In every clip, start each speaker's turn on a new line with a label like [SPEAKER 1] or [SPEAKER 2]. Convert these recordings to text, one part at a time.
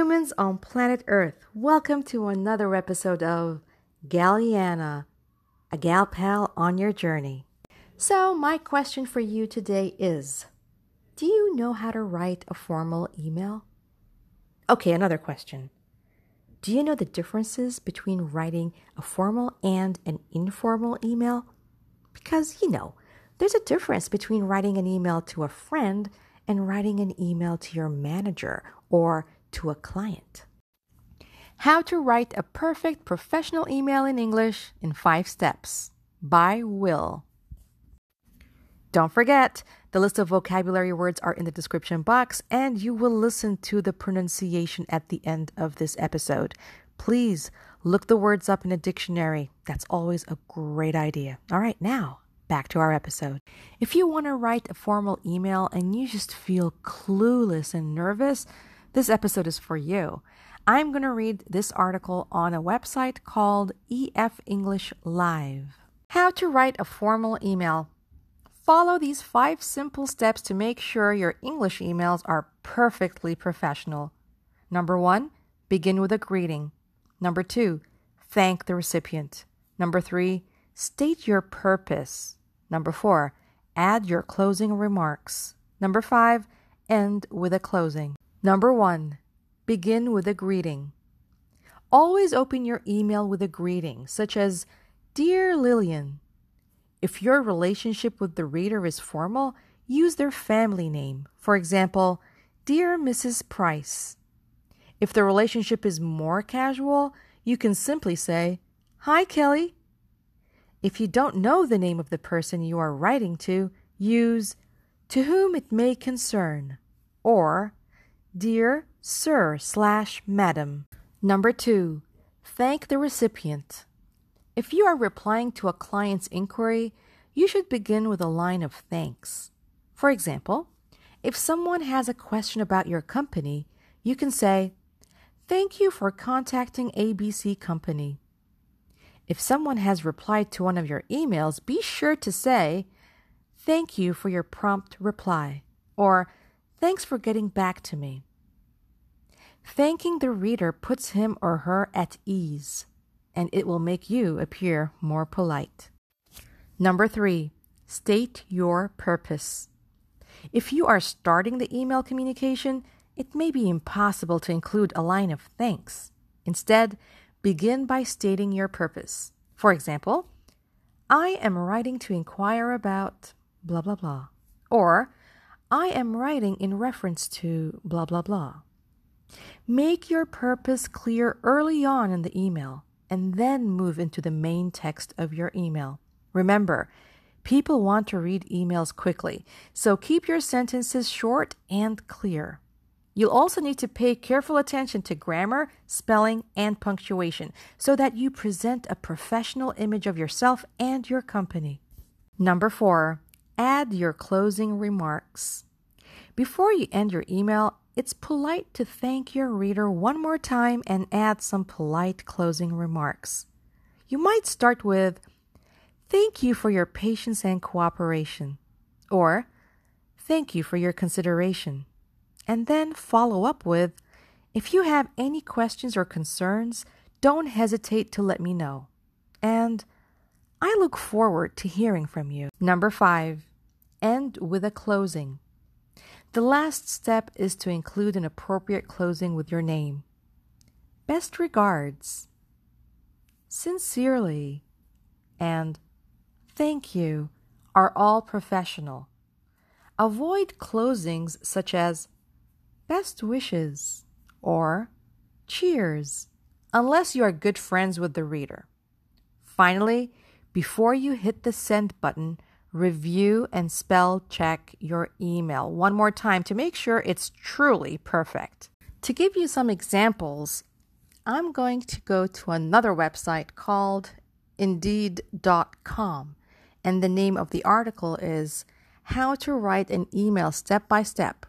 [SPEAKER 1] humans on planet Earth, welcome to another episode of Galliana, a gal pal on your journey. So, my question for you today is Do you know how to write a formal email? Okay, another question. Do you know the differences between writing a formal and an informal email? Because, you know, there's a difference between writing an email to a friend and writing an email to your manager or to a client. How to write a perfect professional email in English in five steps by Will. Don't forget, the list of vocabulary words are in the description box, and you will listen to the pronunciation at the end of this episode. Please look the words up in a dictionary. That's always a great idea. All right, now back to our episode. If you want to write a formal email and you just feel clueless and nervous, this episode is for you. I'm going to read this article on a website called EF English Live. How to write a formal email. Follow these five simple steps to make sure your English emails are perfectly professional. Number one, begin with a greeting. Number two, thank the recipient. Number three, state your purpose. Number four, add your closing remarks. Number five, end with a closing. Number one, begin with a greeting. Always open your email with a greeting, such as Dear Lillian. If your relationship with the reader is formal, use their family name. For example, Dear Mrs. Price. If the relationship is more casual, you can simply say, Hi, Kelly. If you don't know the name of the person you are writing to, use To whom it may concern or Dear Sir slash Madam. Number two, thank the recipient. If you are replying to a client's inquiry, you should begin with a line of thanks. For example, if someone has a question about your company, you can say, Thank you for contacting ABC Company. If someone has replied to one of your emails, be sure to say, Thank you for your prompt reply, or Thanks for getting back to me. Thanking the reader puts him or her at ease, and it will make you appear more polite. Number three, state your purpose. If you are starting the email communication, it may be impossible to include a line of thanks. Instead, begin by stating your purpose. For example, I am writing to inquire about blah blah blah. Or, I am writing in reference to blah blah blah. Make your purpose clear early on in the email and then move into the main text of your email. Remember, people want to read emails quickly, so keep your sentences short and clear. You'll also need to pay careful attention to grammar, spelling, and punctuation so that you present a professional image of yourself and your company. Number four, add your closing remarks. Before you end your email, it's polite to thank your reader one more time and add some polite closing remarks. You might start with, Thank you for your patience and cooperation, or Thank you for your consideration, and then follow up with, If you have any questions or concerns, don't hesitate to let me know. And I look forward to hearing from you. Number five, end with a closing. The last step is to include an appropriate closing with your name. Best regards, sincerely, and thank you are all professional. Avoid closings such as best wishes or cheers unless you are good friends with the reader. Finally, before you hit the send button, review and spell check your email one more time to make sure it's truly perfect. To give you some examples, I'm going to go to another website called Indeed.com, and the name of the article is How to Write an Email Step by Step,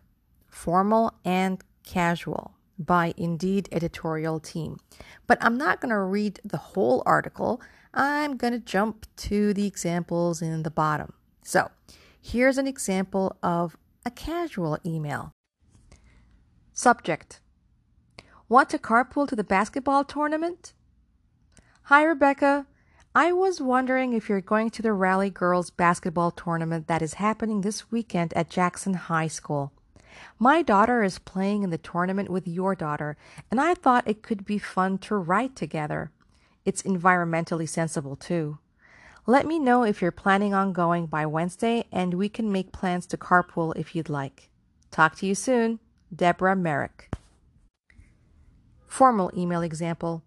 [SPEAKER 1] Formal and Casual by Indeed editorial team. But I'm not going to read the whole article. I'm going to jump to the examples in the bottom. So, here's an example of a casual email. Subject Want to carpool to the basketball tournament? Hi, Rebecca. I was wondering if you're going to the Rally Girls basketball tournament that is happening this weekend at Jackson High School. My daughter is playing in the tournament with your daughter, and I thought it could be fun to ride together. It's environmentally sensible too. Let me know if you're planning on going by Wednesday, and we can make plans to carpool if you'd like. Talk to you soon. Deborah Merrick. Formal email example.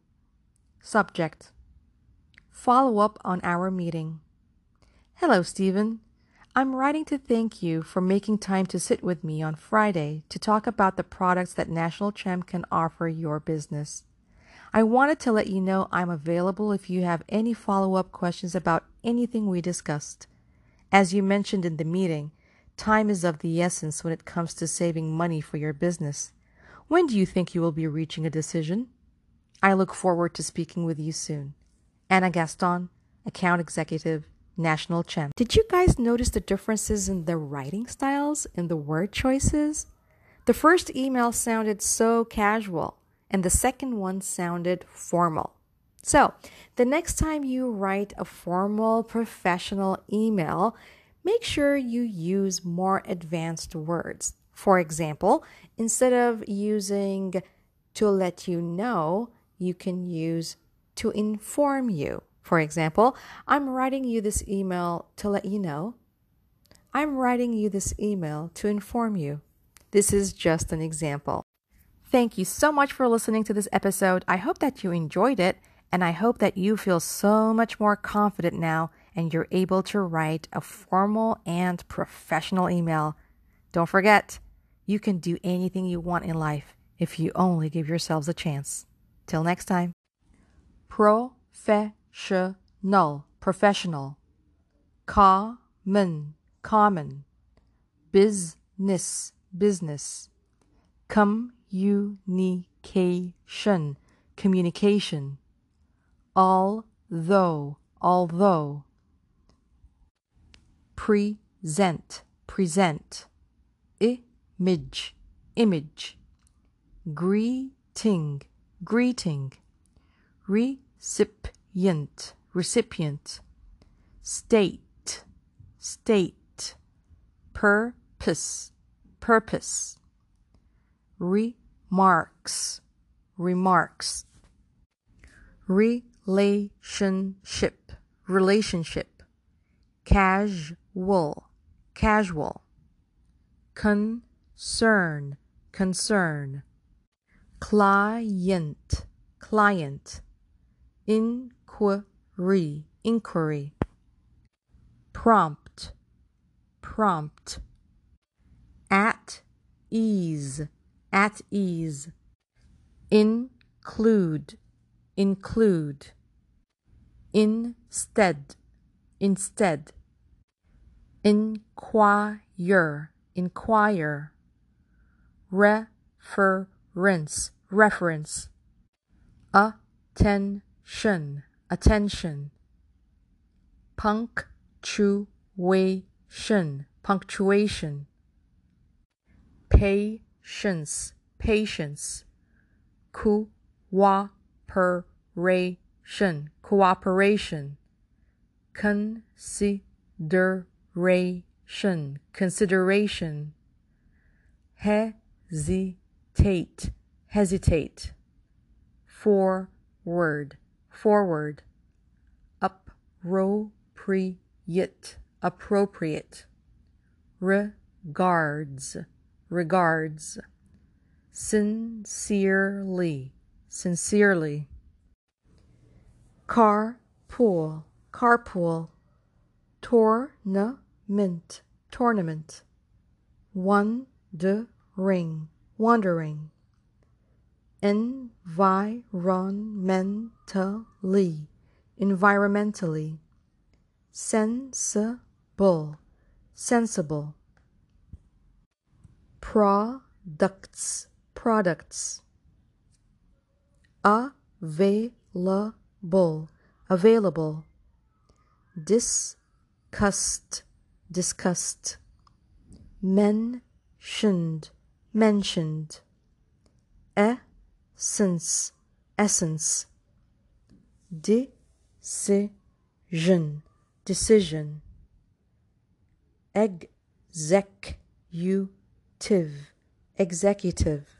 [SPEAKER 1] Subject Follow up on our meeting. Hello, Stephen. I'm writing to thank you for making time to sit with me on Friday to talk about the products that National Champ can offer your business. I wanted to let you know I'm available if you have any follow up questions about anything we discussed. As you mentioned in the meeting, time is of the essence when it comes to saving money for your business. When do you think you will be reaching a decision? I look forward to speaking with you soon. Anna Gaston, account executive, national champ. Did you guys notice the differences in the writing styles and the word choices? The first email sounded so casual, and the second one sounded formal. So, the next time you write a formal professional email, make sure you use more advanced words. For example, instead of using to let you know, you can use to inform you. For example, I'm writing you this email to let you know. I'm writing you this email to inform you. This is just an example. Thank you so much for listening to this episode. I hope that you enjoyed it, and I hope that you feel so much more confident now and you're able to write a formal and professional email. Don't forget, you can do anything you want in life if you only give yourselves a chance. Till next time professional, professional, common, common, business, business, communication, communication, although, although, present, present, image, image, greeting, greeting, re recipient, recipient, state, state, purpose, purpose, remarks, remarks, relationship, relationship, casual, casual, concern, concern, client, client inquiry, inquiry, prompt, prompt, at ease, at ease, include, include, instead, instead, inquire, inquire, reference, reference, attention attention. Punctuation, punctuation. Patience, patience. Cooperation, cooperation. Consideration, consideration. Hesitate, hesitate. Forward forward, appropriate, appropriate, regards, regards, sincerely, sincerely, carpool, carpool, tournament, tournament, wondering, wandering environmentally, environmentally, sensible, sensible, products, products, available, available, discussed, discussed, mentioned, mentioned, eh? Sense, essence. Decision, decision. Executive, executive.